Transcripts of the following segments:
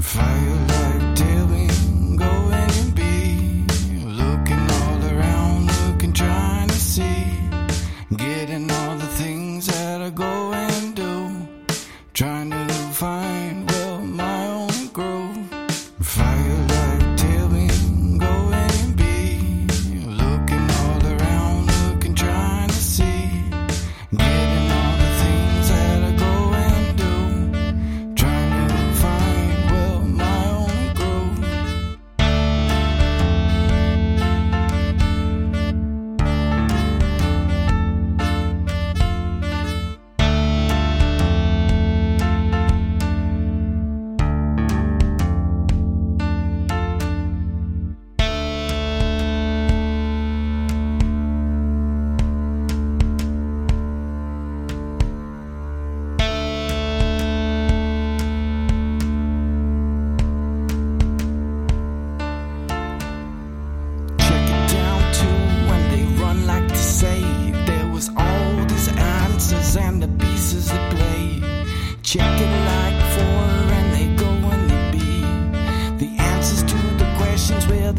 Fire.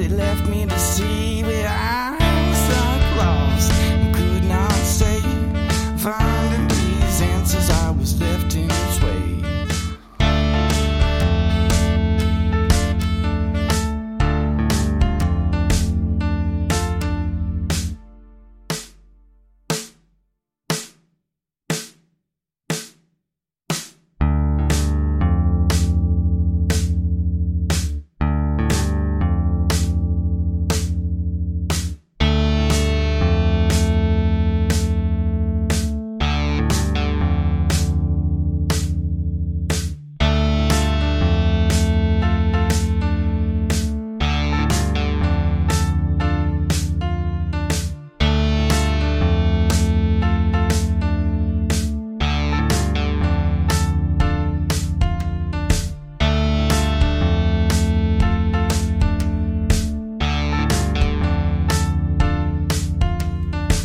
They left me to see.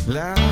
La